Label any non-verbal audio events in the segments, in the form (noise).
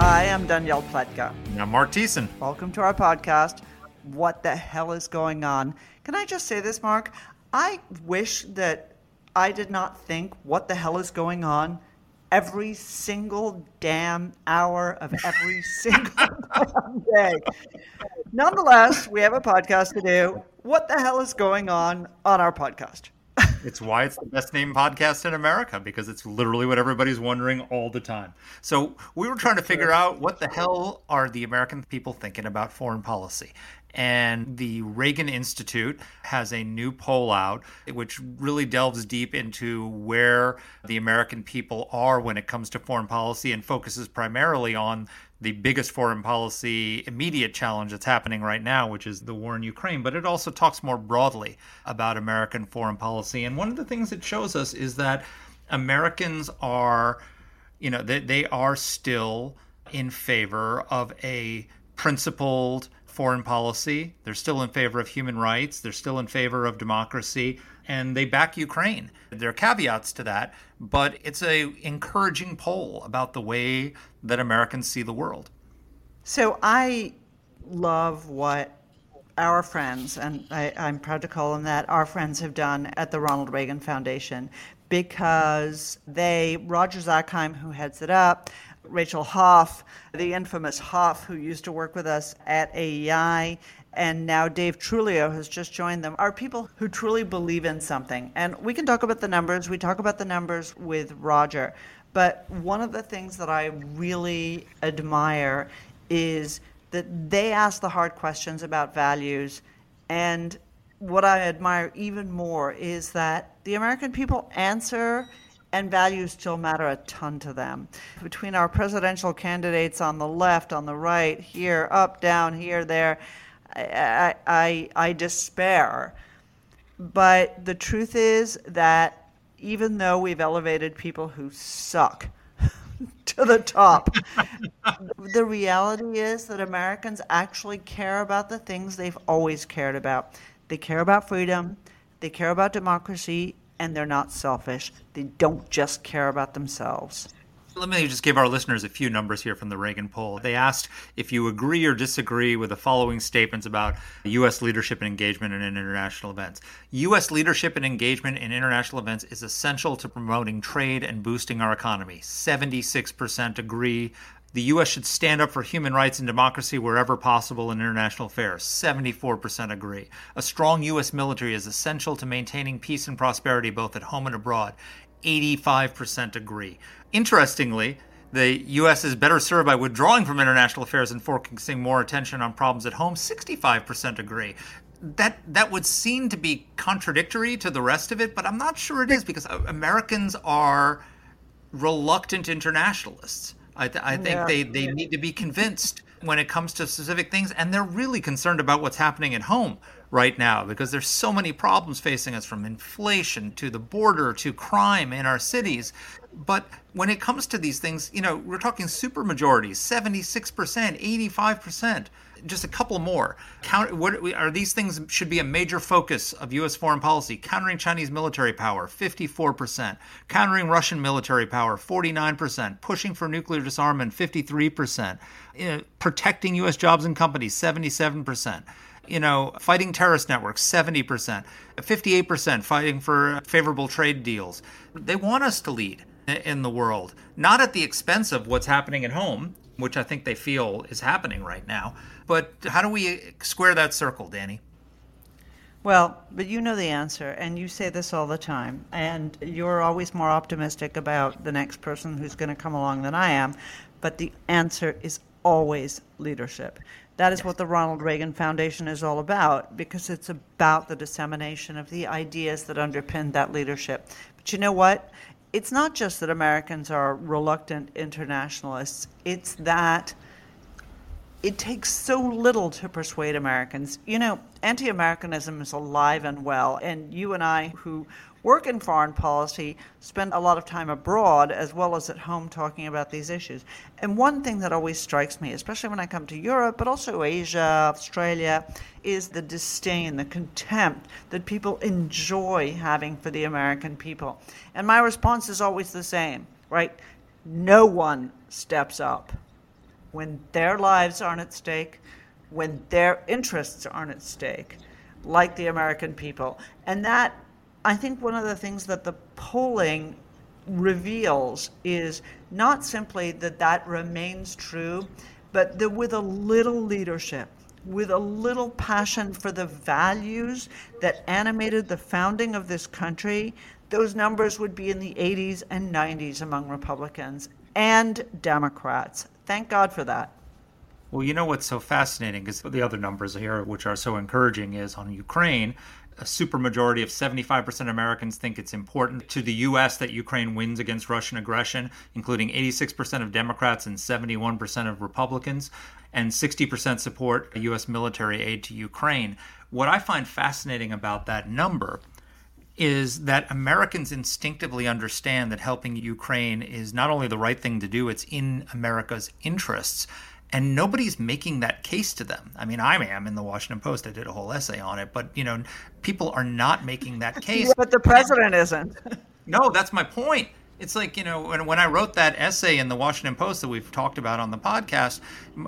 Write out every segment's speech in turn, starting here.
Hi, I'm Danielle Pletka. Now, Mark Thiessen. Welcome to our podcast. What the hell is going on? Can I just say this, Mark? I wish that I did not think what the hell is going on every single damn hour of every (laughs) single damn day. Nonetheless, we have a podcast to do. What the hell is going on on our podcast? It's why it's the best named podcast in America because it's literally what everybody's wondering all the time. So we were trying to figure out what the hell are the American people thinking about foreign policy. And the Reagan Institute has a new poll out, which really delves deep into where the American people are when it comes to foreign policy and focuses primarily on the biggest foreign policy immediate challenge that's happening right now, which is the war in Ukraine. But it also talks more broadly about American foreign policy. And one of the things it shows us is that Americans are, you know, they, they are still in favor of a principled, foreign policy. They're still in favor of human rights. They're still in favor of democracy, and they back Ukraine. There are caveats to that, but it's a encouraging poll about the way that Americans see the world. So I love what our friends, and I, I'm proud to call them that, our friends have done at the Ronald Reagan Foundation because they, Roger Zakheim, who heads it up, Rachel Hoff, the infamous Hoff, who used to work with us at AEI, and now Dave Trulio has just joined them, are people who truly believe in something. And we can talk about the numbers. We talk about the numbers with Roger. But one of the things that I really admire is that they ask the hard questions about values. And what I admire even more is that the American people answer and values still matter a ton to them. Between our presidential candidates on the left, on the right, here, up, down, here, there, I, I, I despair. But the truth is that even though we've elevated people who suck (laughs) to the top, the reality is that Americans actually care about the things they've always cared about. They care about freedom, they care about democracy, and they're not selfish. They don't just care about themselves. Let me just give our listeners a few numbers here from the Reagan poll. They asked if you agree or disagree with the following statements about U.S. leadership and engagement in international events. U.S. leadership and engagement in international events is essential to promoting trade and boosting our economy. 76% agree. The U.S. should stand up for human rights and democracy wherever possible in international affairs. 74% agree. A strong U.S. military is essential to maintaining peace and prosperity both at home and abroad. 85% agree. Interestingly, the U.S. is better served by withdrawing from international affairs and focusing more attention on problems at home. 65% agree. That that would seem to be contradictory to the rest of it, but I'm not sure it is because Americans are reluctant internationalists. I, th- I think yeah. they, they need to be convinced when it comes to specific things, and they're really concerned about what's happening at home right now because there's so many problems facing us from inflation to the border to crime in our cities. But when it comes to these things, you know, we're talking super majorities 76%, 85% just a couple more. Count, what are these things should be a major focus of U.S. foreign policy? Countering Chinese military power, 54%. Countering Russian military power, 49%. Pushing for nuclear disarmament, 53%. You know, protecting U.S. jobs and companies, 77% you know, fighting terrorist networks, 70%, 58% fighting for favorable trade deals. They want us to lead in the world, not at the expense of what's happening at home, which I think they feel is happening right now. But how do we square that circle, Danny? Well, but you know the answer, and you say this all the time, and you're always more optimistic about the next person who's going to come along than I am. But the answer is always leadership. That is what the Ronald Reagan Foundation is all about because it's about the dissemination of the ideas that underpin that leadership. But you know what? It's not just that Americans are reluctant internationalists, it's that it takes so little to persuade Americans. You know, anti Americanism is alive and well, and you and I, who work in foreign policy, spend a lot of time abroad as well as at home talking about these issues. And one thing that always strikes me, especially when I come to Europe, but also Asia, Australia, is the disdain, the contempt that people enjoy having for the American people. And my response is always the same, right? No one steps up when their lives aren't at stake, when their interests aren't at stake, like the American people. And that, I think, one of the things that the polling reveals is not simply that that remains true, but that with a little leadership, with a little passion for the values that animated the founding of this country, those numbers would be in the 80s and 90s among Republicans and Democrats. Thank God for that. Well, you know what's so fascinating is the other numbers here, which are so encouraging, is on Ukraine. A supermajority of 75% of Americans think it's important to the U.S. that Ukraine wins against Russian aggression, including 86% of Democrats and 71% of Republicans, and 60% support U.S. military aid to Ukraine. What I find fascinating about that number is that Americans instinctively understand that helping Ukraine is not only the right thing to do, it's in America's interests. And nobody's making that case to them. I mean, I am in the Washington Post. I did a whole essay on it, but you know, people are not making that (laughs) case. yeah, but the president isn't. (laughs) no, that's my point it's like you know when, when i wrote that essay in the washington post that we've talked about on the podcast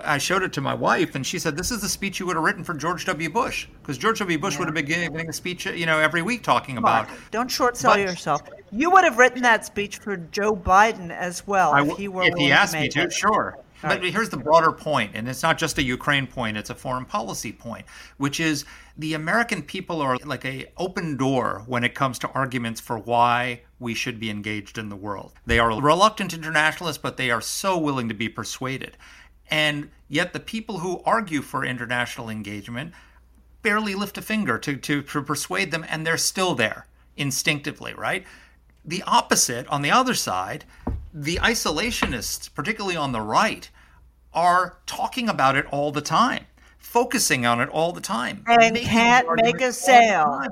i showed it to my wife and she said this is the speech you would have written for george w bush because george w bush yeah. would have been giving a speech you know every week talking Come about on. don't short sell but, yourself you would have written that speech for joe biden as well if he were if he asked me to it. sure but here's the broader point, and it's not just a Ukraine point, it's a foreign policy point, which is the American people are like a open door when it comes to arguments for why we should be engaged in the world. They are reluctant internationalists, but they are so willing to be persuaded. And yet the people who argue for international engagement barely lift a finger to, to, to persuade them, and they're still there instinctively, right? The opposite, on the other side, the isolationists, particularly on the right, are talking about it all the time, focusing on it all the time. And they can't make a sale.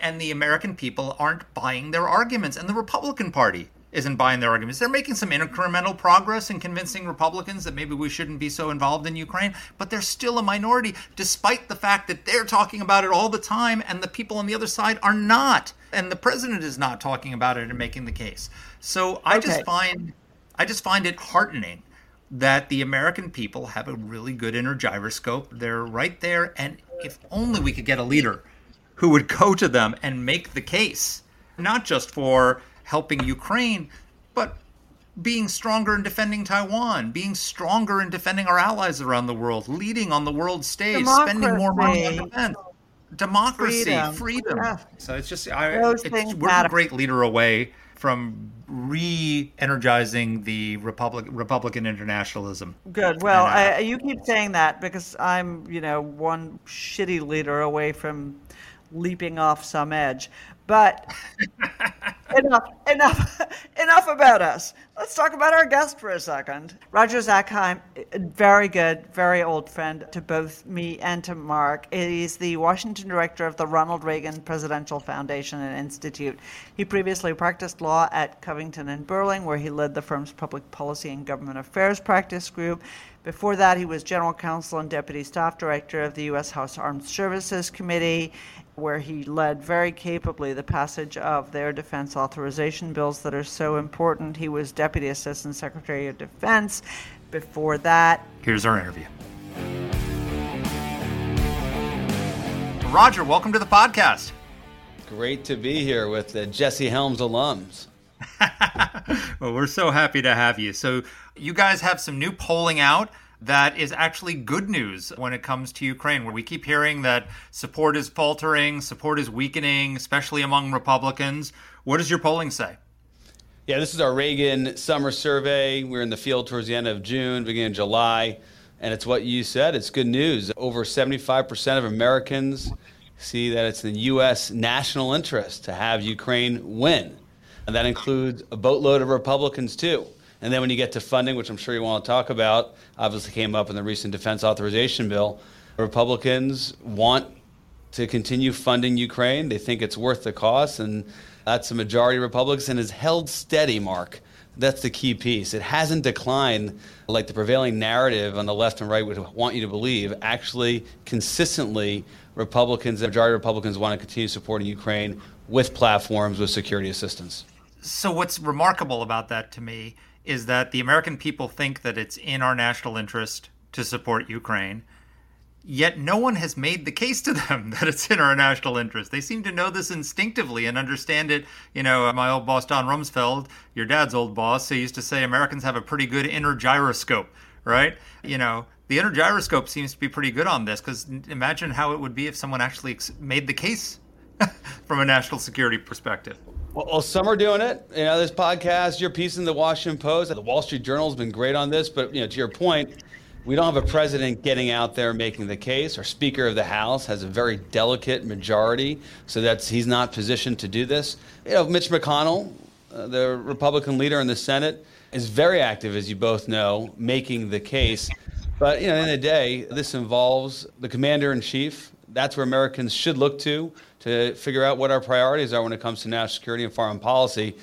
And the American people aren't buying their arguments, and the Republican Party isn't buying their arguments. They're making some incremental progress in convincing Republicans that maybe we shouldn't be so involved in Ukraine, but they're still a minority, despite the fact that they're talking about it all the time, and the people on the other side are not. And the president is not talking about it and making the case. So I okay. just find I just find it heartening that the American people have a really good inner gyroscope. They're right there, and if only we could get a leader who would go to them and make the case, not just for helping Ukraine, but being stronger in defending Taiwan, being stronger in defending our allies around the world, leading on the world stage, Democracy. spending more money on defense democracy, freedom. freedom. Yeah. So it's just I, Those it's, we're matter. a great leader away from re-energizing the Republic, Republican internationalism. Good. Well, uh, I, you keep saying that because I'm, you know, one shitty leader away from leaping off some edge. But (laughs) enough, enough, (laughs) enough about us. Let's talk about our guest for a second. Roger Zakheim, a very good, very old friend to both me and to Mark. He's the Washington director of the Ronald Reagan Presidential Foundation and Institute. He previously practiced law at Covington and Burling, where he led the firm's public policy and government affairs practice group. Before that, he was general counsel and deputy staff director of the U.S. House Armed Services Committee where he led very capably the passage of their defense authorization bills that are so important. He was Deputy Assistant Secretary of Defense. Before that, Here's our interview. Roger, welcome to the podcast. Great to be here with the Jesse Helms alums. (laughs) well, we're so happy to have you. So, you guys have some new polling out that is actually good news when it comes to Ukraine, where we keep hearing that support is faltering, support is weakening, especially among Republicans. What does your polling say? Yeah, this is our Reagan summer survey. We are in the field towards the end of June, beginning of July. And it's what you said. It's good news. Over 75% of Americans see that it's in U.S. national interest to have Ukraine win. And that includes a boatload of Republicans, too. And then when you get to funding, which I'm sure you want to talk about, obviously came up in the recent defense authorization bill, Republicans want to continue funding Ukraine. They think it's worth the cost, and that's the majority of Republicans and has held steady, Mark. That's the key piece. It hasn't declined like the prevailing narrative on the left and right would want you to believe. Actually, consistently, Republicans, the majority of Republicans want to continue supporting Ukraine with platforms with security assistance. So, what's remarkable about that to me is that the American people think that it's in our national interest to support Ukraine. Yet no one has made the case to them (laughs) that it's in our national interest. They seem to know this instinctively and understand it. You know, my old boss, Don Rumsfeld, your dad's old boss, he used to say Americans have a pretty good inner gyroscope, right? You know, the inner gyroscope seems to be pretty good on this because imagine how it would be if someone actually made the case (laughs) from a national security perspective. Well, some are doing it. You know, this podcast, your piece in the Washington Post, the Wall Street Journal has been great on this. But you know, to your point, we don't have a president getting out there making the case. Our Speaker of the House has a very delicate majority, so that's he's not positioned to do this. You know, Mitch McConnell, uh, the Republican leader in the Senate, is very active, as you both know, making the case. But you know, in the day, this involves the commander in chief. That's where Americans should look to to figure out what our priorities are when it comes to national security and foreign policy.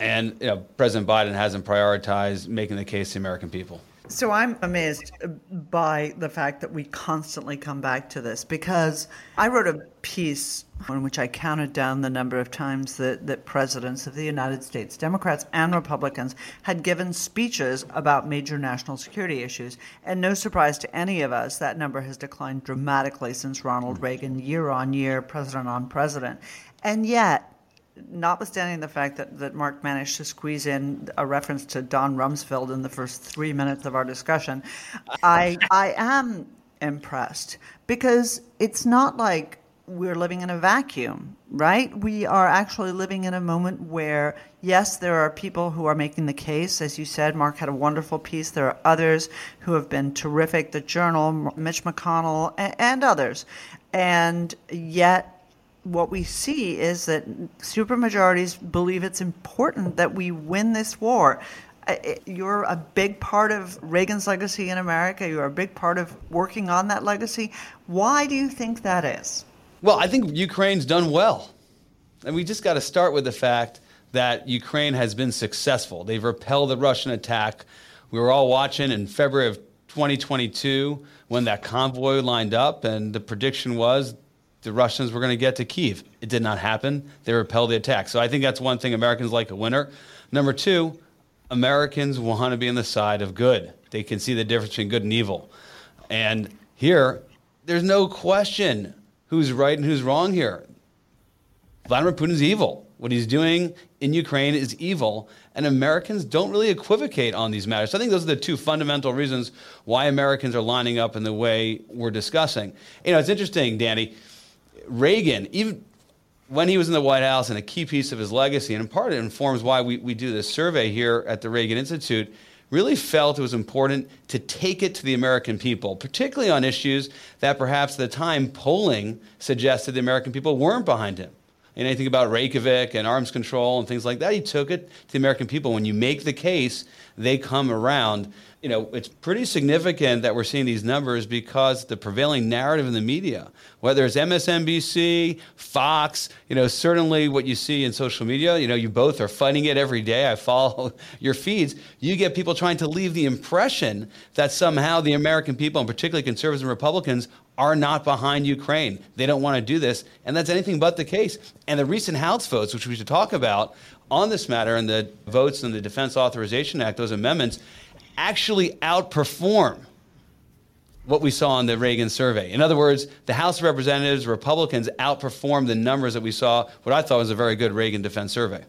And you know, President Biden hasn't prioritized making the case to the American people. So I'm amazed uh, by the fact that we constantly come back to this because I wrote a piece in which I counted down the number of times that, that presidents of the United States, Democrats and Republicans, had given speeches about major national security issues. And no surprise to any of us, that number has declined dramatically since Ronald hmm. Reagan, year on year, president on president. And yet, notwithstanding the fact that, that Mark managed to squeeze in a reference to Don Rumsfeld in the first three minutes of our discussion, I, I am impressed because it's not like we're living in a vacuum, right? We are actually living in a moment where, yes, there are people who are making the case. As you said, Mark had a wonderful piece. There are others who have been terrific, the Journal, Mitch McConnell, and, and others. And yet, what we see is that supermajorities believe it's important that we win this war. You're a big part of Reagan's legacy in America. You're a big part of working on that legacy. Why do you think that is? Well, I think Ukraine's done well. And we just got to start with the fact that Ukraine has been successful. They've repelled the Russian attack. We were all watching in February of 2022 when that convoy lined up, and the prediction was the Russians were going to get to Kiev. It did not happen. They repelled the attack. So I think that's one thing Americans like a winner. Number two, Americans want to be on the side of good. They can see the difference between good and evil. And here, there's no question who's right and who's wrong here. Vladimir Putin's evil. What he's doing in Ukraine is evil, and Americans don't really equivocate on these matters. So I think those are the two fundamental reasons why Americans are lining up in the way we're discussing. You know, it's interesting, Danny Reagan, even when he was in the White House, and a key piece of his legacy, and in part it informs why we, we do this survey here at the Reagan Institute, really felt it was important to take it to the American people, particularly on issues that perhaps at the time polling suggested the American people weren't behind him. And anything about Reykjavik and arms control and things like that, he took it to the American people. When you make the case, they come around you know, it's pretty significant that we're seeing these numbers because the prevailing narrative in the media, whether it's MSNBC, Fox, you know, certainly what you see in social media, you know, you both are fighting it every day. I follow (laughs) your feeds. You get people trying to leave the impression that somehow the American people, and particularly conservatives and Republicans, are not behind Ukraine. They don't want to do this. And that's anything but the case. And the recent House votes, which we should talk about on this matter, and the votes in the Defense Authorization Act, those amendments, actually outperform what we saw in the Reagan survey. In other words, the House of Representatives, Republicans outperformed the numbers that we saw, what I thought was a very good Reagan defense survey.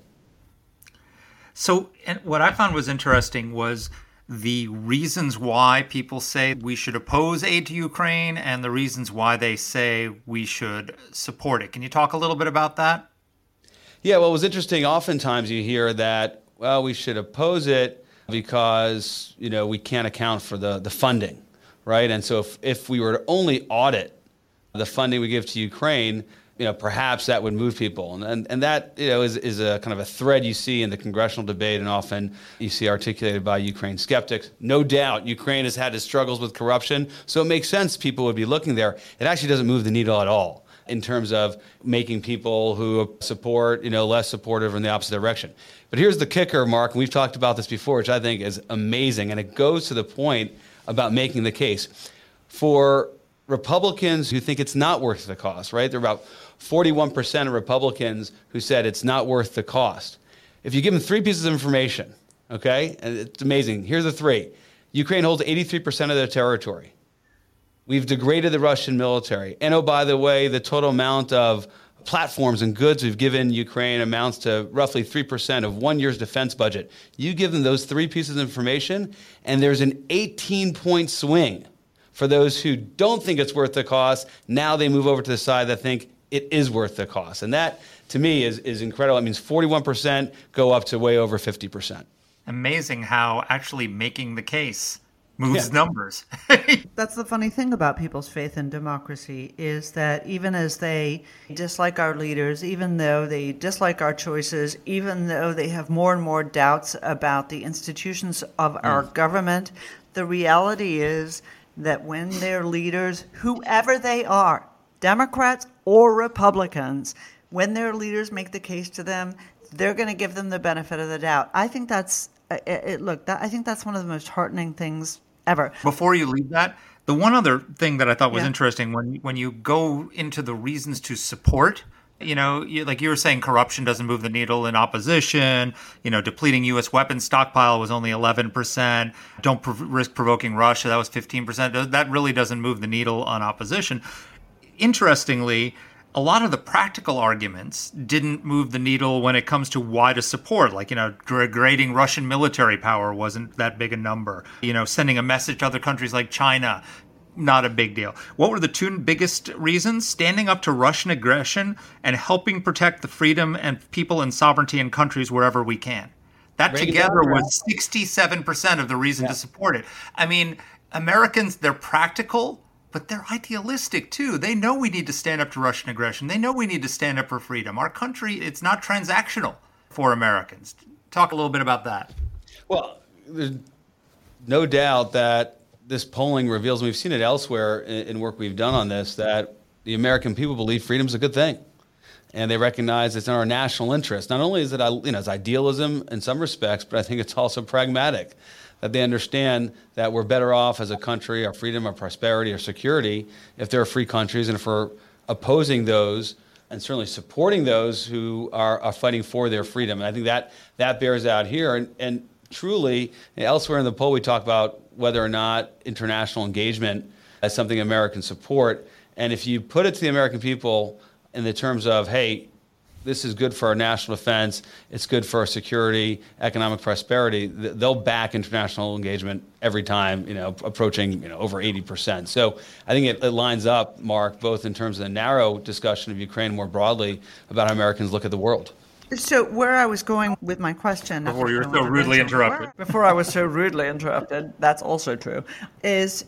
So, and what I found was interesting was the reasons why people say we should oppose aid to Ukraine and the reasons why they say we should support it. Can you talk a little bit about that? Yeah, well, it was interesting. Oftentimes you hear that, well, we should oppose it because you know we can't account for the, the funding, right? And so if, if we were to only audit the funding we give to Ukraine, you know, perhaps that would move people. And, and, and that, you know, is, is a kind of a thread you see in the congressional debate and often you see articulated by Ukraine skeptics. No doubt Ukraine has had its struggles with corruption, so it makes sense people would be looking there. It actually doesn't move the needle at all in terms of making people who support, you know, less supportive in the opposite direction. But here's the kicker, Mark, and we've talked about this before, which I think is amazing, and it goes to the point about making the case. For Republicans who think it's not worth the cost, right? There are about 41% of Republicans who said it's not worth the cost. If you give them three pieces of information, okay, and it's amazing. Here's the three Ukraine holds 83% of their territory. We've degraded the Russian military. And oh, by the way, the total amount of platforms and goods we've given Ukraine amounts to roughly 3% of one year's defense budget. You give them those three pieces of information, and there's an 18 point swing for those who don't think it's worth the cost. Now they move over to the side that think it is worth the cost. And that, to me, is, is incredible. It means 41% go up to way over 50%. Amazing how actually making the case moves Yeah. numbers. (laughs) That's the funny thing about people's faith in democracy is that even as they dislike our leaders, even though they dislike our choices, even though they have more and more doubts about the institutions of our government, the reality is that when their leaders, whoever they are, Democrats or Republicans, when their leaders make the case to them, they're going to give them the benefit of the doubt. I think that's uh, it, it, look. That, I think that's one of the most heartening things ever. Before you leave that, the one other thing that I thought was Yeah. interesting when when you go into the reasons to support, you know, you, like you were saying, corruption doesn't move the needle in opposition. You know, depleting U.S. weapons stockpile was only 11 percent. Don't prov- risk provoking Russia. That was 15 percent. That really doesn't move the needle on opposition. Interestingly. A lot of the practical arguments didn't move the needle when it comes to why to support. Like, you know, degrading Russian military power wasn't that big a number. You know, sending a message to other countries like China, not a big deal. What were the two biggest reasons? Standing up to Russian aggression and helping protect the freedom and people and sovereignty in countries wherever we can. That Reagan together was 67% of the reason to support it. I mean, Americans, they're practical, but they're idealistic too. They know we need to stand up to Russian aggression. They know we need to stand up for freedom. Our country, it's not transactional for Americans. Talk a little bit about that. Well, there's no doubt that this polling reveals, and we've seen it elsewhere in, work we've done on this, that the American people believe freedom is a good thing. And they recognize it's in our national interest. Not only is it you know, it's idealism in some respects, but I think it's also pragmatic. That they understand that we're better off as a country, our freedom, our prosperity, our security, if there are free countries, and if we're opposing those and certainly supporting those who are, are fighting for their freedom. And I think that that bears out here. And, and truly, elsewhere in the poll, we talk about whether or not international engagement is something Americans support. And if you put it to the American people in the terms of, hey, this is good for our national defense, it's good for our security, economic prosperity, they'll back international engagement every time, you know, approaching you know, over 80%. So I think it, it lines up, Mark, both in terms of the narrow discussion of Ukraine more broadly about how Americans look at the world. So where I was going with my question Before you were so rudely intervention- interrupted. Before I was so rudely interrupted, that's also true. Is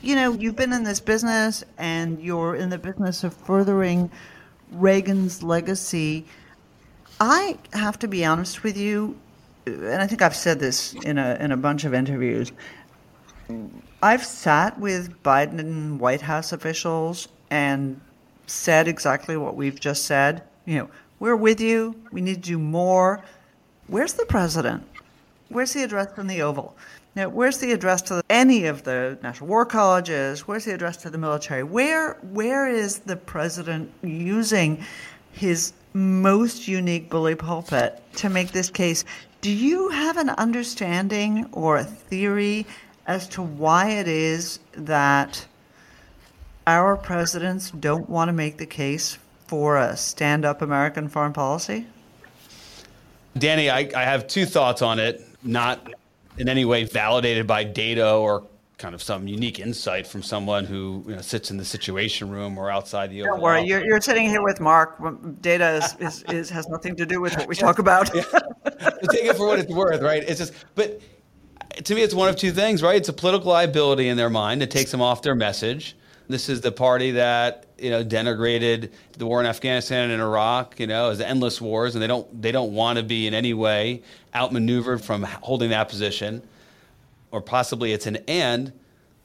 you know you've been in this business and you're in the business of furthering Reagan's legacy. I have to be honest with you, and I think I've said this in a in a bunch of interviews. I've sat with Biden and White House officials and said exactly what we've just said. You know, we're with you. We need to do more. Where's the president? Where's the address from the Oval? Now, where's the address to any of the national war colleges? Where's the address to the military? Where where is the president using his most unique bully pulpit to make this case? Do you have an understanding or a theory as to why it is that our presidents don't want to make the case for a stand-up American foreign policy? Danny, I, I have two thoughts on it, not in any way validated by data or kind of some unique insight from someone who you know, sits in the situation room or outside the Don't worry, you're, you're sitting here with Mark. Data is, is, is has nothing to do with what we talk about. take it for what it's worth, right? It's just, but to me, it's one of two things, right? It's a political liability in their mind. It takes them off their message. This is the party that you know denigrated the war in Afghanistan and Iraq, you know, as endless wars, and they don't they don't want to be in any way outmaneuvered from holding that position, or possibly it's an and.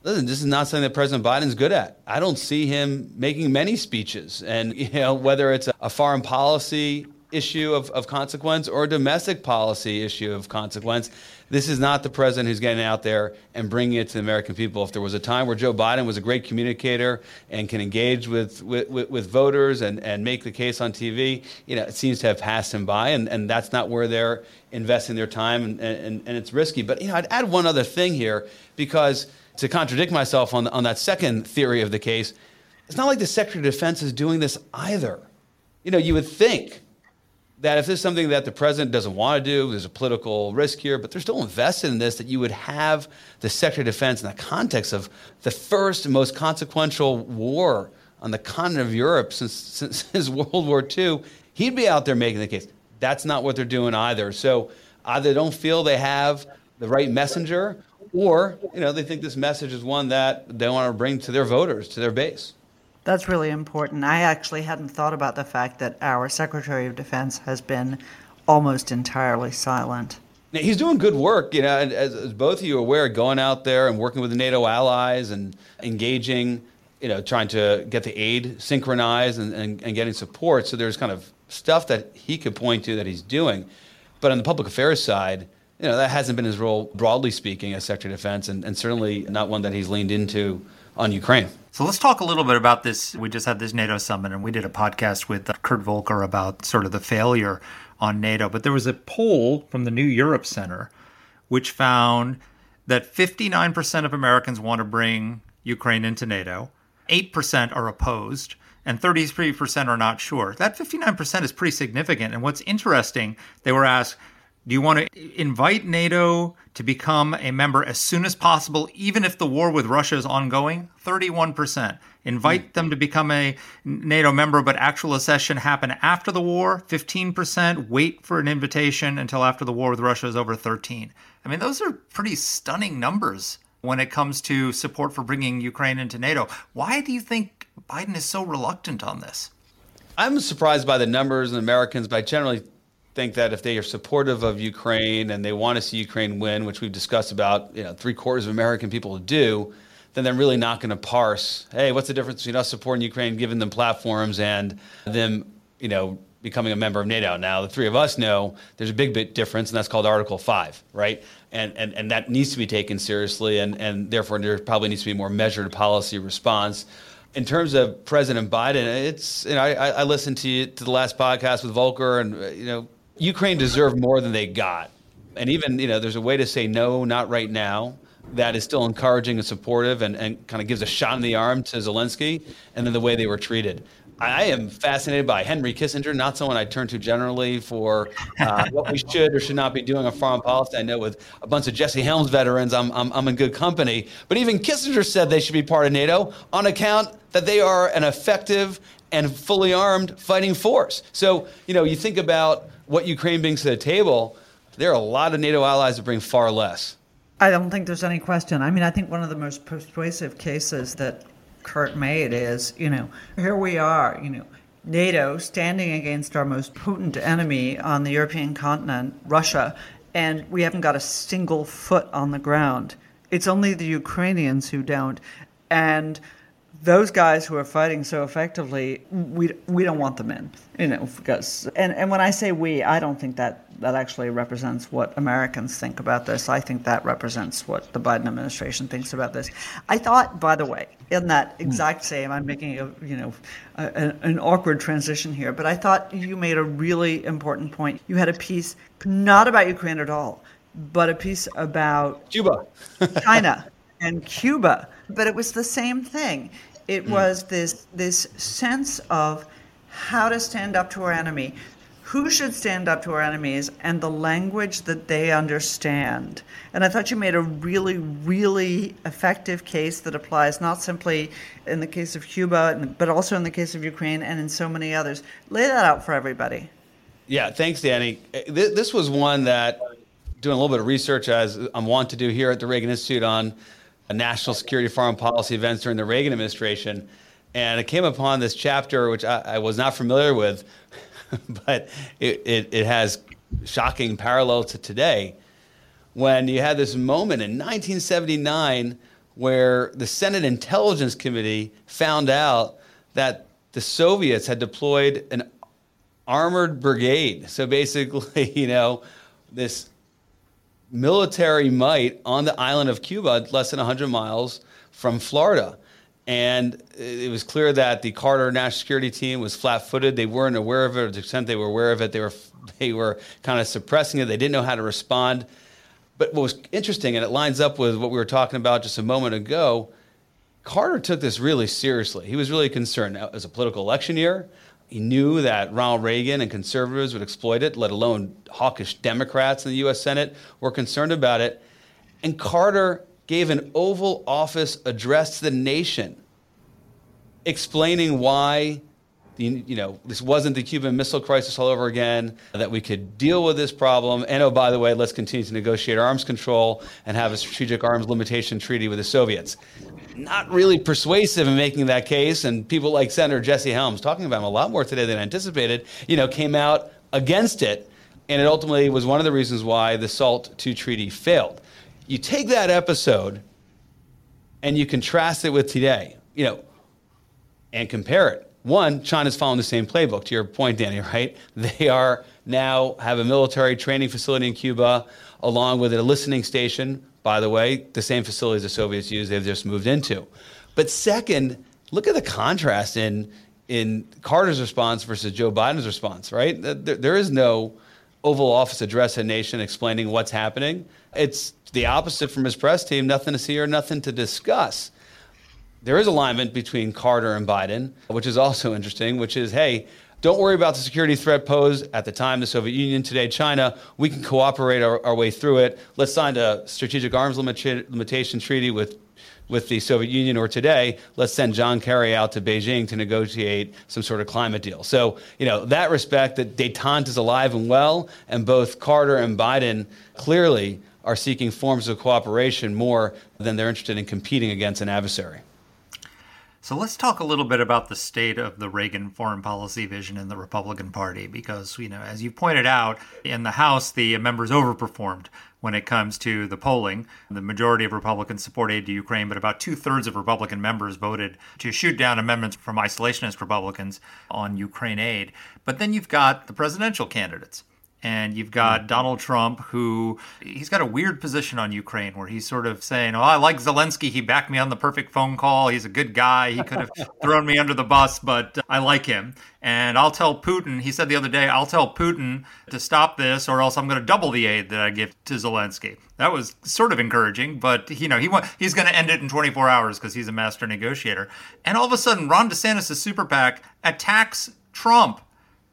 Listen, this is not something that President Biden's good at. I don't see him making many speeches, and (laughs) you know whether it's a foreign policy issue of, of consequence or a domestic policy issue of consequence. This is not the president who's getting out there and bringing it to the American people. If there was a time where Joe Biden was a great communicator and can engage with, with, with voters and, and make the case on TV, you know, it seems to have passed him by, and, and that's not where they're investing their time, and, and, and it's risky. But, you know, I'd add one other thing here because to contradict myself on, on that second theory of the case, it's not like the Secretary of Defense is doing this either. You know, you would think that if this is something that the president doesn't want to do, there's a political risk here, but they're still invested in this, that you would have the Secretary of Defense in the context of the first and most consequential war on the continent of Europe since, since, (laughs) since World War II, he'd be out there making the case. That's not what they're doing either. So either they don't feel they have the right messenger, or you know they think this message is one that they want to bring to their voters, to their base. That's really important. I actually hadn't thought about the fact that our Secretary of Defense has been almost entirely silent. Now, he's doing good work, you know, as, as, both of you are aware, going out there and working with the NATO allies and engaging, you know, trying to get the aid synchronized and, and, and getting support. So there's kind of stuff that he could point to that he's doing. But on the public affairs side, you know, that hasn't been his role, broadly speaking, as Secretary of Defense, and, and certainly not one that he's leaned into on Ukraine. So let's talk a little bit about this. We just had this NATO summit, and we did a podcast with uh, Kurt Volker about sort of the failure on NATO. But there was a poll from the New Europe Center which found that 59% of Americans want to bring Ukraine into NATO, 8% are opposed, and 33% are not sure. That 59% is pretty significant. And what's interesting, they were asked, do you want to invite NATO to become a member as soon as possible, even if the war with Russia is ongoing? 31%. Invite mm. them to become a NATO member, but actual accession happen after the war? 15%. Wait for an invitation until after the war with Russia is over? 13. I mean, those are pretty stunning numbers when it comes to support for bringing Ukraine into NATO. Why do you think Biden is so reluctant on this? I'm surprised by the numbers and Americans, but I generally think that if they are supportive of Ukraine and they want to see Ukraine win, which we've discussed about, you know, three quarters of American people do, then they're really not going to parse, hey, what's the difference between us supporting Ukraine, giving them platforms, and them, you know, becoming a member of NATO. Now, the three of us know there's a big bit difference, and that's called Article 5, right? And, and, and that needs to be taken seriously, and, and therefore there probably needs to be more measured policy response. In terms of President Biden, it's, you know, I, I listened to, to the last podcast with Volker, and, you know, Ukraine deserved more than they got. And even, you know, there's a way to say no, not right now, that is still encouraging and supportive and, and kind of gives a shot in the arm to Zelensky, and then the way they were treated. I am fascinated by Henry Kissinger, not someone I turn to generally for uh, what we should or should not be doing on foreign policy. I know with a bunch of Jesse Helms veterans, I'm, I'm, I'm in good company. But even Kissinger said they should be part of NATO on account that they are an effective and fully armed fighting force. So, you know, you think about what Ukraine brings to the table, there are a lot of NATO allies that bring far less. I don't think there's any question. I mean, I think one of the most persuasive cases that Kurt made is, you know, here we are, you know, NATO standing against our most potent enemy on the European continent, Russia, and we haven't got a single foot on the ground. It's only the Ukrainians who don't. And those guys who are fighting so effectively, we, we don't want them in, you know, because, and, and when I say we, I don't think that that actually represents what Americans think about this. I think that represents what the Biden administration thinks about this. I thought, by the way, in that hmm. exact same, I'm making a, you know, a, an awkward transition here, but I thought you made a really important point. You had a piece not about Ukraine at all, but a piece about Cuba, (laughs) China, and Cuba. But it was the same thing it mm. was this this sense of how to stand up to our enemy, who should stand up to our enemies, and the language that they understand. And I thought you made a really, really effective case that applies not simply in the case of Cuba, but also in the case of Ukraine and in so many others. Lay that out for everybody. Yeah, thanks, Danny. This was one that doing a little bit of research as I'm wont to do here at the Reagan Institute on national security foreign policy events during the Reagan administration. And I came upon this chapter, which I, I was not familiar with, (laughs) but it, it, it has shocking parallels to today when you had this moment in 1979 where the Senate Intelligence Committee found out that the Soviets had deployed an armored brigade. So basically, (laughs) you know, this military might on the island of Cuba, less than 100 miles from Florida. And it was clear that the Carter national security team was flat-footed. They weren't aware of it, or to the extent they were aware of it, they were (laughs) they were kind of suppressing it. They didn't know how to respond. But what was interesting, and it lines up with what we were talking about just a moment ago, Carter took this really seriously. He was really concerned. Now, it was a political election year. He knew that Ronald Reagan and conservatives would exploit it, let alone hawkish Democrats in the U.S. Senate were concerned about it. And Carter gave an Oval Office address to the nation explaining why you know, this wasn't the Cuban Missile Crisis all over again, that we could deal with this problem. And oh, by the way, let's continue to negotiate arms control and have a strategic arms limitation treaty with the Soviets. Not really persuasive in making that case. And people like Senator Jesse Helms, talking about him a lot more today than anticipated, you know, came out against it. And it ultimately was one of the reasons why the SALT II treaty failed. You take that episode and you contrast it with today, you know, and compare it one, China's following the same playbook. To your point, Danny, right? (laughs) They are now have a military training facility in Cuba, along with a listening station. By the way, the same facilities the Soviets used, they've just moved into. But second, look at the contrast in in Carter's response versus Joe Biden's response. Right? There, there is no Oval Office address a nation explaining what's happening. It's the opposite from his press team: nothing to see or nothing to discuss there is alignment between Carter and Biden, which is also interesting, which is hey, don't worry about the security threat posed at the time, the Soviet Union, today China. We can cooperate our, our way through it. Let's sign a strategic arms limita- limitation treaty with, with the Soviet Union, or today, let's send John Kerry out to Beijing to negotiate some sort of climate deal. So, you know, that respect that detente is alive and well, and both Carter and Biden clearly are seeking forms of cooperation more than they're interested in competing against an adversary. So let's talk a little bit about the state of the Reagan foreign policy vision in the Republican Party, because, you know, as you pointed out, in the House, the members overperformed when it comes to the polling. The majority of Republicans support aid to Ukraine, but about two thirds of Republican members voted to shoot down amendments from isolationist Republicans on Ukraine aid. But then you've got the presidential candidates and you've got hmm. Donald Trump, who he's got a weird position on Ukraine where he's sort of saying, Oh, I like Zelensky. He backed me on the perfect phone call. He's a good guy. He could have (laughs) thrown me under the bus, but I like him. And I'll tell Putin, he said the other day, I'll tell Putin to stop this or else I'm going to double the aid that I give to Zelensky. That was sort of encouraging, but you know, he went, he's going to end it in 24 hours because he's a master negotiator. And all of a sudden, Ron DeSantis' super PAC attacks Trump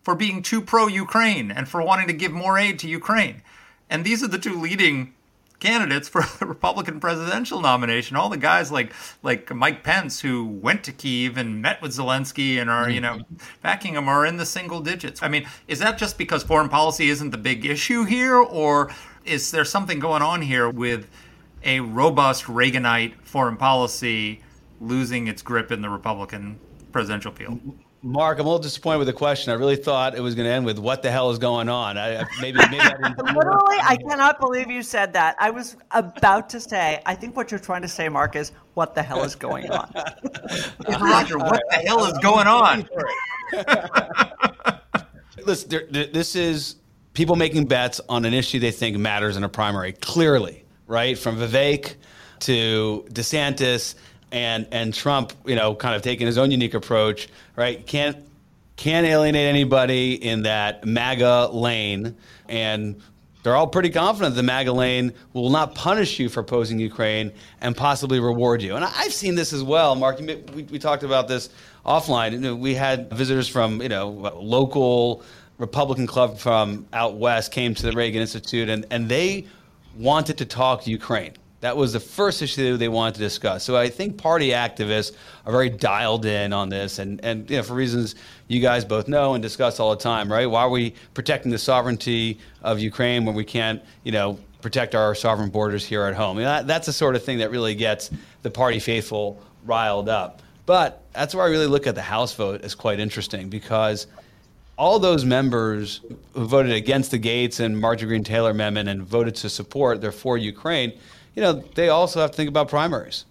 for being too pro Ukraine and for wanting to give more aid to Ukraine. And these are the two leading candidates for (laughs) the Republican presidential nomination. All the guys like like Mike Pence who went to Kiev and met with Zelensky and are, you know, mm-hmm. backing him are in the single digits. I mean, is that just because foreign policy isn't the big issue here or is there something going on here with a robust Reaganite foreign policy losing its grip in the Republican presidential field? Mark, I'm a little disappointed with the question. I really thought it was going to end with "What the hell is going on?" I, maybe, maybe I didn't. (laughs) Literally, I cannot believe you said that. I was about to say. I think what you're trying to say, Mark, is "What the hell is going on?" (laughs) Roger, what the hell is (laughs) going on? Listen, there, this is people making bets on an issue they think matters in a primary. Clearly, right from Vivek to DeSantis and and Trump, you know, kind of taking his own unique approach, right? Can't can't alienate anybody in that MAGA lane, and they're all pretty confident the MAGA lane will not punish you for opposing Ukraine and possibly reward you. And I've seen this as well, Mark. We, we talked about this offline. We had visitors from you know local Republican club from out west came to the Reagan Institute, and and they wanted to talk Ukraine that was the first issue they wanted to discuss. So I think party activists are very dialed in on this, and, and you know, for reasons you guys both know and discuss all the time, right? Why are we protecting the sovereignty of Ukraine when we can't, you know, protect our sovereign borders here at home. You know, that, that's the sort of thing that really gets the party faithful riled up. But that's where I really look at the House vote as quite interesting because all those members who voted against the Gates and Marjorie Greene Taylor amendment and voted to support, they're for Ukraine, you know, they also have to think about primaries.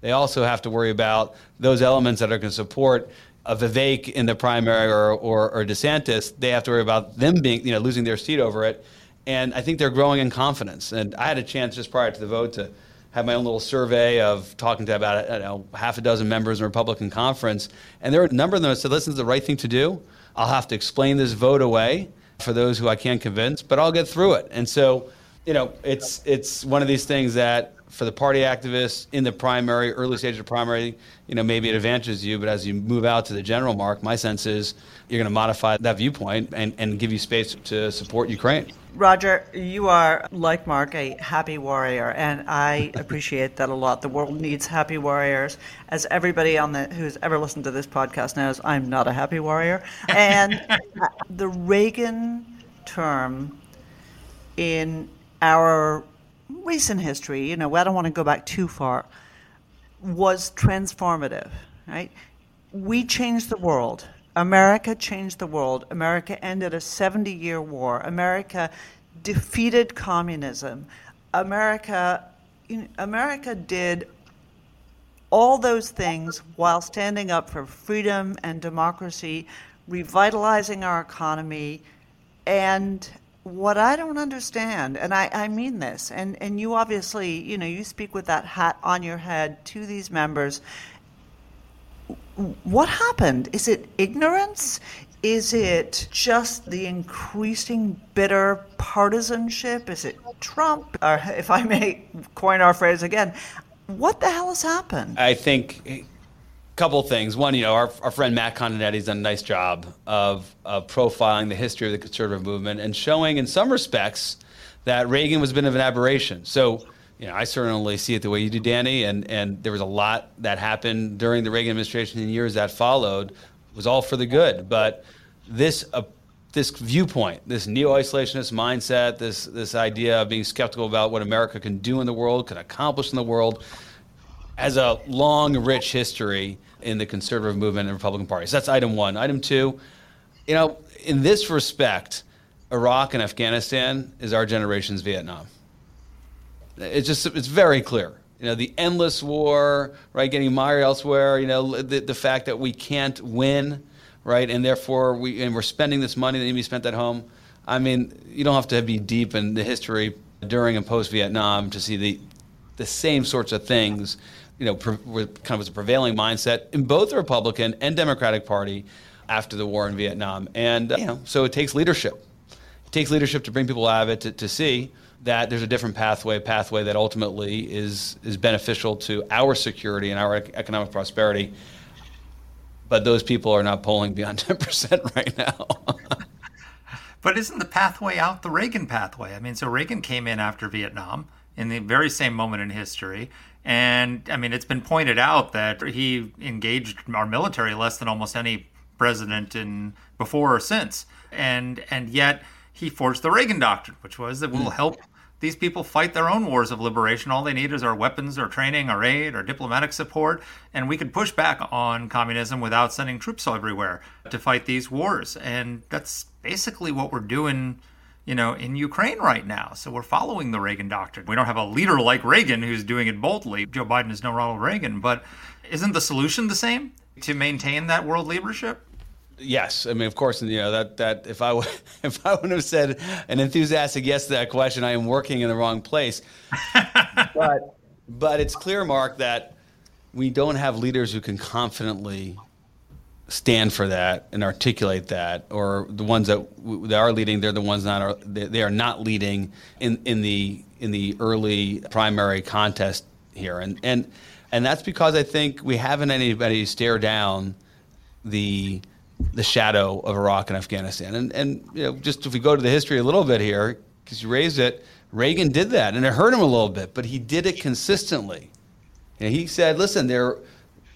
They also have to worry about those elements that are going to support a Vivek in the primary or, or, or DeSantis. They have to worry about them being, you know, losing their seat over it. And I think they're growing in confidence. And I had a chance just prior to the vote to have my own little survey of talking to about know, half a dozen members in the Republican conference. And there were a number of them that said, listen, is the right thing to do. I'll have to explain this vote away for those who I can't convince, but I'll get through it. And so, you know, it's it's one of these things that for the party activists in the primary, early stage of primary, you know, maybe it advantages you, but as you move out to the general mark, my sense is you're going to modify that viewpoint and, and give you space to support Ukraine. Roger, you are, like Marc, a happy warrior, and I (laughs) appreciate that a lot. The world needs happy warriors. As everybody on the who's ever listened to this podcast knows, I'm not a happy warrior. And (laughs) the Reagan term in our recent history, you know, I don't want to go back too far, was transformative, right? We changed the world. America changed the world. America ended a 70 year war. America defeated communism. America, you know, America did all those things while standing up for freedom and democracy, revitalizing our economy. And what I don't understand, and I, I mean this, and, and you obviously, you know, you speak with that hat on your head to these members what happened? Is it ignorance? Is it just the increasing bitter partisanship? Is it Trump? Or (laughs) if I may coin our phrase again, what the hell has happened? I think couple things. One, you know, our, our friend Matt Continetti's done a nice job of, of profiling the history of the conservative movement and showing, in some respects, that Reagan was a bit of an aberration. So you know, I certainly see it the way you do, Danny. And, and there was a lot that happened during the Reagan administration and years that followed it was all for the good. But this uh, this viewpoint, this neo-isolationist mindset, this this idea of being skeptical about what America can do in the world, can accomplish in the world, has a long, rich history in the conservative movement and Republican Party. So that's item one. Item two, you know, in this respect, Iraq and Afghanistan is our generation's Vietnam. It's just it's very clear. You know, the endless war, right? Getting mired elsewhere. You know, the the fact that we can't win, right? And therefore we and we're spending this money that needs to be spent at home. I mean, you don't have to be deep in the history during and post Vietnam to see the the same sorts of things. You know, pre- kind of was a prevailing mindset in both the Republican and Democratic Party after the war in Vietnam. And you know, so it takes leadership. It takes leadership to bring people out of it to, to see that there's a different pathway, pathway that ultimately is is beneficial to our security and our economic prosperity. But those people are not polling beyond (laughs) 10% right now. (laughs) but isn't the pathway out the Reagan pathway? I mean, so Reagan came in after Vietnam in the very same moment in history. And I mean, it's been pointed out that he engaged our military less than almost any president in before or since. And and yet he forged the Reagan Doctrine, which was that we'll hmm. help these people fight their own wars of liberation. All they need is our weapons, our training, our aid, our diplomatic support, and we could push back on communism without sending troops everywhere to fight these wars. And that's basically what we're doing, you know, in Ukraine right now. So we're following the Reagan doctrine. We don't have a leader like Reagan who's doing it boldly. Joe Biden is no Ronald Reagan, but isn't the solution the same to maintain that world leadership? Yes, I mean, of course, you know that that if I w- (laughs) if I wouldn't have said an enthusiastic yes to that question, I am working in the wrong place. (laughs) but but it's clear, Marc, that we don't have leaders who can confidently stand for that and articulate that, or the ones that, w- that are leading, they're the ones that are they, they are not leading in in the in the early primary contest here, and and and that's because I think we haven't anybody stare down the the shadow of Iraq and Afghanistan. And, and you know, just if we go to the history a little bit here, because you raised it, Reagan did that, and it hurt him a little bit, but he did it consistently. And he said, listen, there,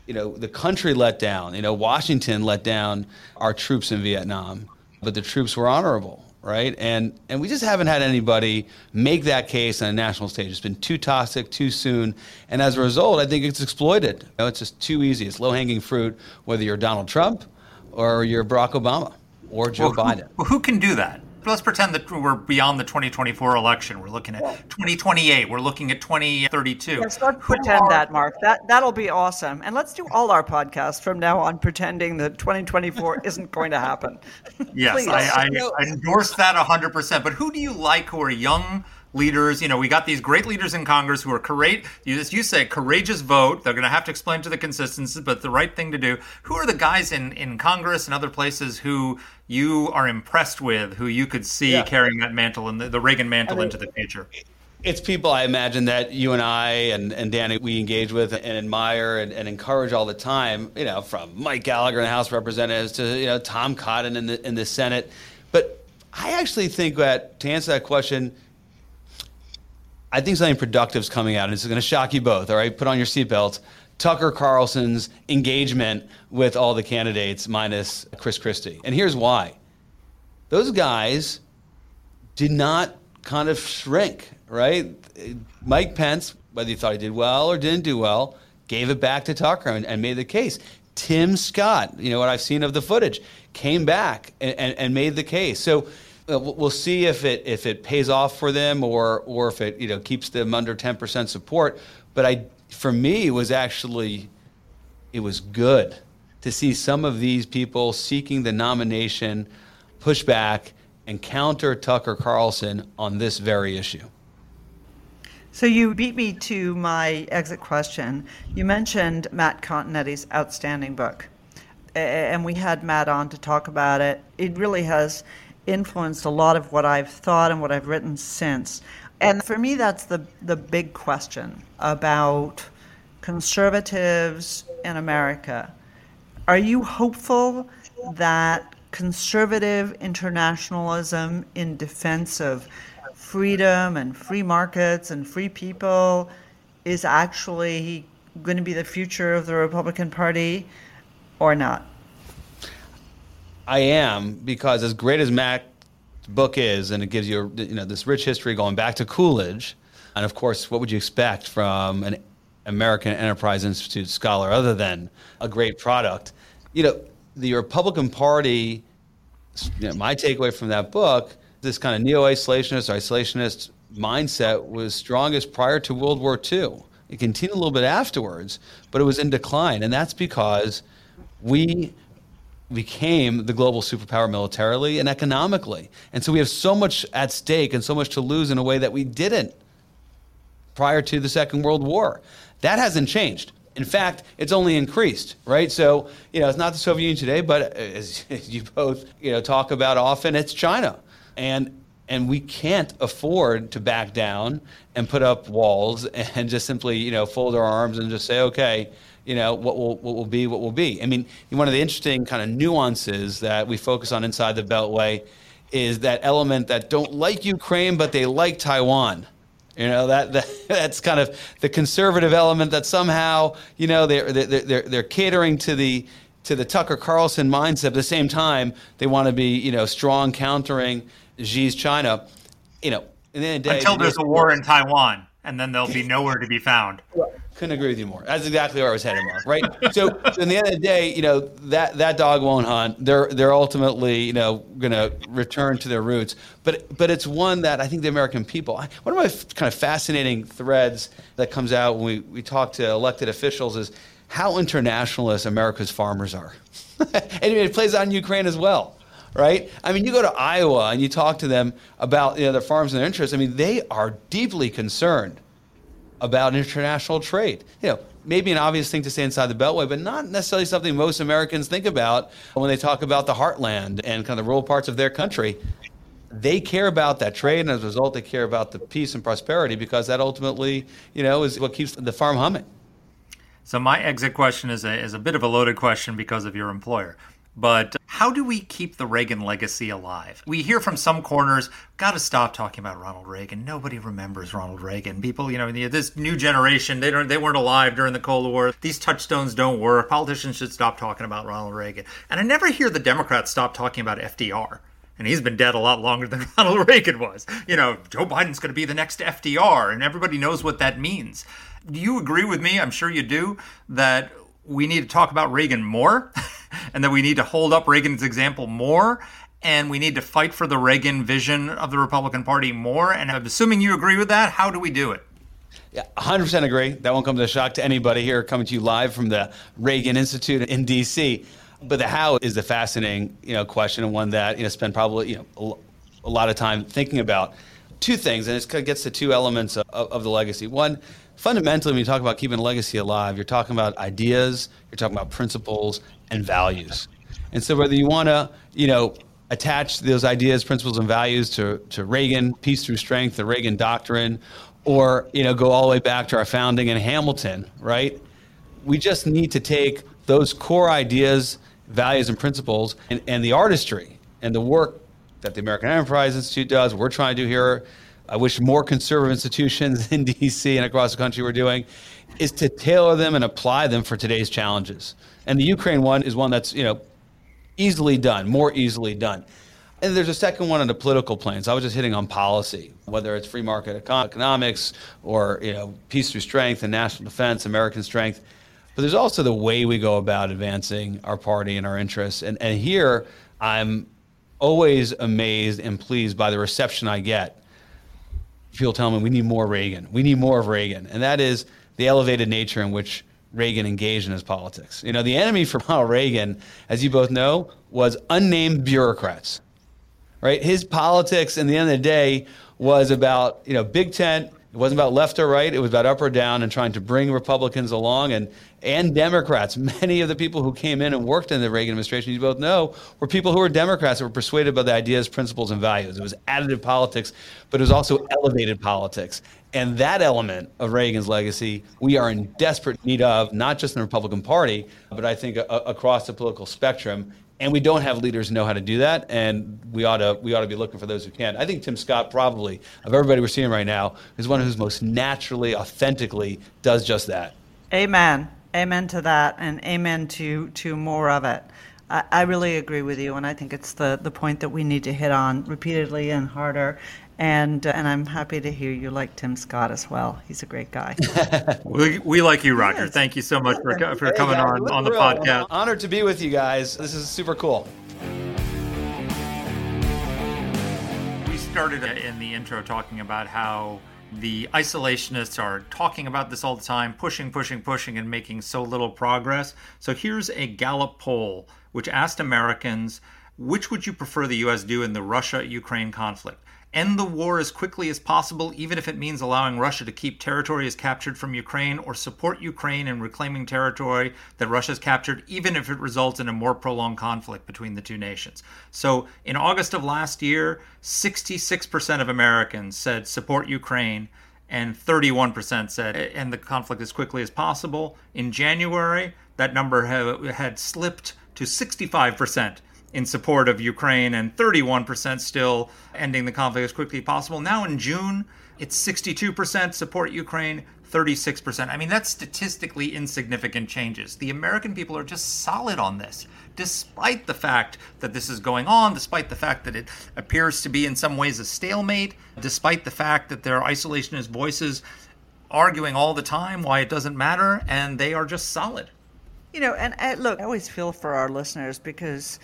you know, the country let down, you know, Washington let down our troops in Vietnam, but the troops were honorable, right? And and we just haven't had anybody make that case on a national stage. It's been too toxic, too soon, and as a result, I think it's exploited. You know, it's just too easy. It's low hanging fruit, whether you're Donald Trump or you're Barack Obama or Joe well, Biden. Who, who can do that? Let's pretend that we're beyond the 2024 election. We're looking at 2028. We're looking at 2032. Let's not pretend are, that, Marc. That that'll be awesome. And let's do all our podcasts from now on pretending that 2024 (laughs) isn't going to happen. Yes, (laughs) I, I, I endorse that 100%. But who do you like who are young? Leaders. You know, we got these great leaders in Congress who are courageous. You, as you say, courageous vote. They're going to have to explain to the consistency, but the right thing to do. Who are the guys in in Congress and other places who you are impressed with, who you could see yeah. carrying that mantle and the, the Reagan mantle I mean, into the future? It's people I imagine that you and I and, and Danny we engage with and admire and, and, encourage all the time. You know, from Mike Gallagher in the House of Representatives to you know Tom Cotton in the in the Senate. But I actually think that to answer that question, I think something productive is coming out, and it's going to shock you both. All right, put on your seatbelts. Tucker Carlson's engagement with all the candidates minus Chris Christie. And here's why. Those guys did not kind of shrink, right? Mike Pence, whether you thought he did well or didn't do well, gave it back to Tucker and, and made the case. Tim Scott, you know what I've seen of the footage, came back and, and, and made the case. So Uh, we'll see if it if it pays off for them or or if it you know keeps them under 10% support. But I for me it was actually it was good to see some of these people seeking the nomination push back and counter Tucker Carlson on this very issue. So you beat me to my exit question. You mentioned Matt Continetti's outstanding book. And we had Matt on to talk about it. It really has influenced a lot of what I've thought and what I've written since. And for me, that's the, the big question about conservatives in America. Are you hopeful that conservative internationalism in defense of freedom and free markets and free people is actually going to be the future of the Republican Party or not? I am because as great as Matt's book is, and it gives you you know this rich history going back to Coolidge, and of course, what would you expect from an American Enterprise Institute scholar other than a great product? You know, the Republican Party. You know, my takeaway from that book, this kind of neo-isolationist or isolationist mindset was strongest prior to World War II. It continued a little bit afterwards, but it was in decline, and that's because we became the global superpower militarily and economically. And so we have so much at stake and so much to lose in a way that we didn't prior to the Second World War. That hasn't changed. In fact, it's only increased, right? So, you know, it's not the Soviet Union today, but uh, as, (laughs) as you both, you know, talk about often, it's China. And and we can't afford to back down and put up walls (laughs) and just simply, you know, fold our arms and just say, okay, you know what will what will be what will be. I mean, one of the interesting kind of nuances that we focus on inside the Beltway is that element that don't like Ukraine but they like Taiwan. You know that, (laughs) that that's kind of the conservative element that somehow you know they're they're they're, they're catering to the to the Tucker Carlson mindset. At the same time, they want to be you know strong countering Xi's China. You know, the the day, until there's a war in Taiwan, and then they'll be nowhere to be found. Couldn't agree with you more. That's exactly where I was headed, Marc. Right. so, so, in the end of the day, you know that that dog won't hunt. They're they're ultimately you know going to return to their roots. But but it's one that I think the American people. One of my kind of fascinating threads that comes out when we we talk to elected officials is how internationalist America's farmers are, (laughs) and it plays out in Ukraine as well right? I mean, you go to Iowa and you talk to them about you know, their farms and their interests. I mean, they are deeply concerned about international trade. You know, maybe an obvious thing to say inside the Beltway, but not necessarily something most Americans think about when they talk about the heartland and kind of the rural parts of their country. They care about that trade, and as a result, they care about the peace and prosperity because that ultimately, you know, is what keeps the farm humming. So my exit question is a is a bit of a loaded question because of your employer. But how do we keep the Reagan legacy alive? We hear from some corners, got to stop talking about Ronald Reagan. Nobody remembers Ronald Reagan. People, you know, this new generation, they don't, they weren't alive during the Cold War. These touchstones don't work. Politicians should stop talking about Ronald Reagan. And I never hear the Democrats stop talking about FDR. and he's been dead a lot longer than (laughs) Ronald Reagan was. You know, Joe Biden's going to be the next FDR, and everybody knows what that means. Do you agree with me? I'm sure you do that we need to talk about Reagan more, (laughs) and that we need to hold up Reagan's example more, and we need to fight for the Reagan vision of the Republican Party more. And I'm assuming you agree with that. How do we do it? Yeah, 100% agree. That won't come as a shock to anybody here coming to you live from the Reagan Institute in D.C. But the how is the fascinating, you know, question and one that you know spend probably you know a, lot of time thinking about. Two things, and it gets to two elements of, of the legacy. One, fundamentally, when you talk about keeping legacy alive, you're talking about ideas, you're talking about principles and values. And so, whether you want to, you know, attach those ideas, principles, and values to, to Reagan, peace through strength, the Reagan doctrine, or you know, go all the way back to our founding in Hamilton, right? We just need to take those core ideas, values, and principles, and, and the artistry and the work that the American Enterprise Institute does, we're trying to do here. I wish more conservative institutions (laughs) in DC and across the country were doing, is to tailor them and apply them for today's challenges. And the Ukraine one is one that's, you know, easily done, more easily done. And there's a second one on the political plane. So I was just hitting on policy, whether it's free market economics or you know peace through strength and national defense, American strength. But there's also the way we go about advancing our party and our interests. And, and here, I'm always amazed and pleased by the reception I get. People tell me we need more Reagan. We need more of Reagan. And that is the elevated nature in which Reagan engaged in his politics. You know, the enemy for (laughs) Ronald Reagan, as you both know, was unnamed bureaucrats. Right? His politics, in the end of the day, was about you know big tent. It wasn't about left or right. It was about up or down and trying to bring Republicans along and and Democrats. (laughs) Many of the people who came in and worked in the Reagan administration, you both know, were people who were Democrats that were persuaded by the ideas, principles, and values. It was additive politics, but it was also elevated politics. And that element of Reagan's legacy, we are in desperate need of, not just in the Republican Party, but I think a, across the political spectrum. And we don't have leaders know how to do that, and we ought to we ought to be looking for those who can. I think Tim Scott probably of everybody we're seeing right now is one who's most naturally, authentically does just that. Amen. Amen to that, and amen to to more of it. I, I really agree with you, and I think it's the the point that we need to hit on repeatedly and harder. And uh, and I'm happy to hear you like Tim Scott as well. He's a great guy. (laughs) we, we like you, Roger. Yes. Thank you so much for, for coming hey, on on the podcast. I'm honored to be with you guys. This is super cool. We started in the intro talking about how the isolationists are talking about this all the time, pushing, pushing, pushing, and making so little progress. So here's a Gallup poll which asked Americans which would you prefer the U.S. do in the Russia Ukraine conflict? End the war as quickly as possible, even if it means allowing Russia to keep territory as captured from Ukraine, or support Ukraine in reclaiming territory that Russia has captured, even if it results in a more prolonged conflict between the two nations. So, in August of last year, 66% of Americans said support Ukraine, and 31% said end the conflict as quickly as possible. In January, that number had slipped to 65% in support of Ukraine and 31% still ending the conflict as quickly as possible. Now in June, it's 62% support Ukraine, 36%. I mean, that's statistically insignificant changes. The American people are just solid on this, despite the fact that this is going on, despite the fact that it appears to be in some ways a stalemate, despite the fact that there are isolationist voices arguing all the time why it doesn't matter, and they are just solid. You know, and, and look, I always feel for our listeners because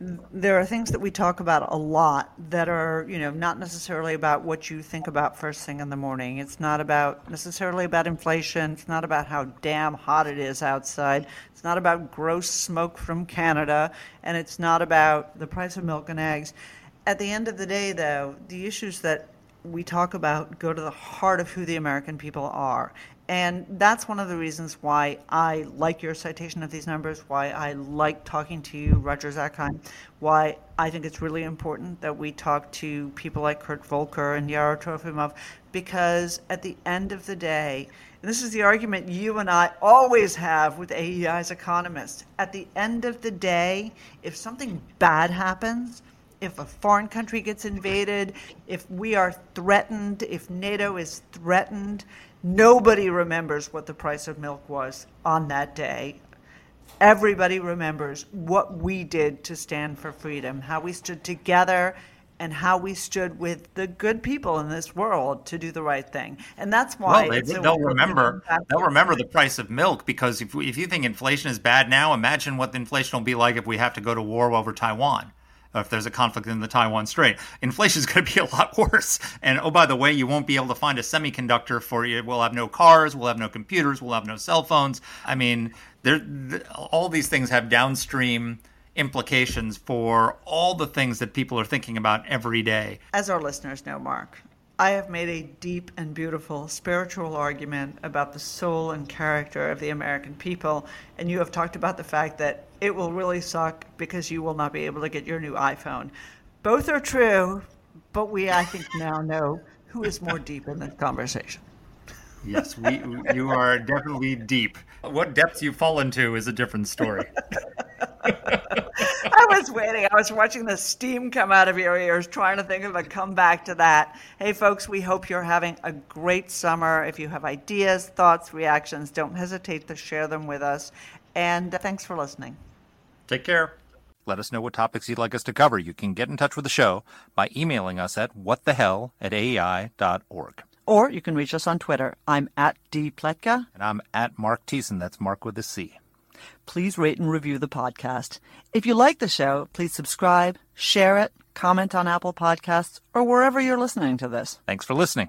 there are things that we talk about a lot that are, you know, not necessarily about what you think about first thing in the morning. It's not about necessarily about inflation. It's not about how damn hot it is outside. It's not about gross smoke from Canada, and it's not about the price of milk and eggs. At the end of the day, though, the issues that we talk about go to the heart of who the American people are. And that's one of the reasons why I like your citation of these numbers, why I like talking to you, Roger Zakheim, why I think it's really important that we talk to people like Kurt Volker and Yara Trofimov, because at the end of the day, and this is the argument you and I always have with AEI's economists, at the end of the day, if something bad happens, if a foreign country gets invaded, if we are threatened, if NATO is threatened, Nobody remembers what the price of milk was on that day. everybody remembers what we did to stand for freedom, how we stood together and how we stood with the good people in this world to do the right thing. And that's why well, they, they'll remember they'll remember the price of milk because if, if you think inflation is bad now, imagine what the inflation will be like if we have to go to war over Taiwan. If there's a conflict in the Taiwan Strait, inflation is (laughs) going to be a lot worse. And oh, by the way, you won't be able to find a semiconductor for you. We'll have no cars, we'll have no computers, we'll have no cell phones. I mean, there, all these things have downstream implications for all the things that people are thinking about every day. As our listeners know, Marc, I have made a deep and beautiful spiritual argument about the soul and character of the American people, and you have talked about the fact that it will really suck because you will not be able to get your new iPhone. Both are true, but we, I think, now know who is more deep in this conversation. Yes, we, you are definitely deep. What depths you fall into is a different story. (laughs) I was waiting. I was watching the steam come out of your ears, trying to think of a comeback to that. Hey, folks, we hope you're having a great summer. If you have ideas, thoughts, reactions, don't hesitate to share them with us. And uh, thanks for listening. Take care. Let us know what topics you'd like us to cover. You can get in touch with the show by emailing us at whatthehell at aei.org. Or you can reach us on Twitter. I'm at dpletka. And I'm at Marc Thiessen. That's Marc with a C. Please rate and review the podcast. If you like the show, please subscribe, share it, comment on Apple Podcasts, or wherever you're listening to this. Thanks for listening.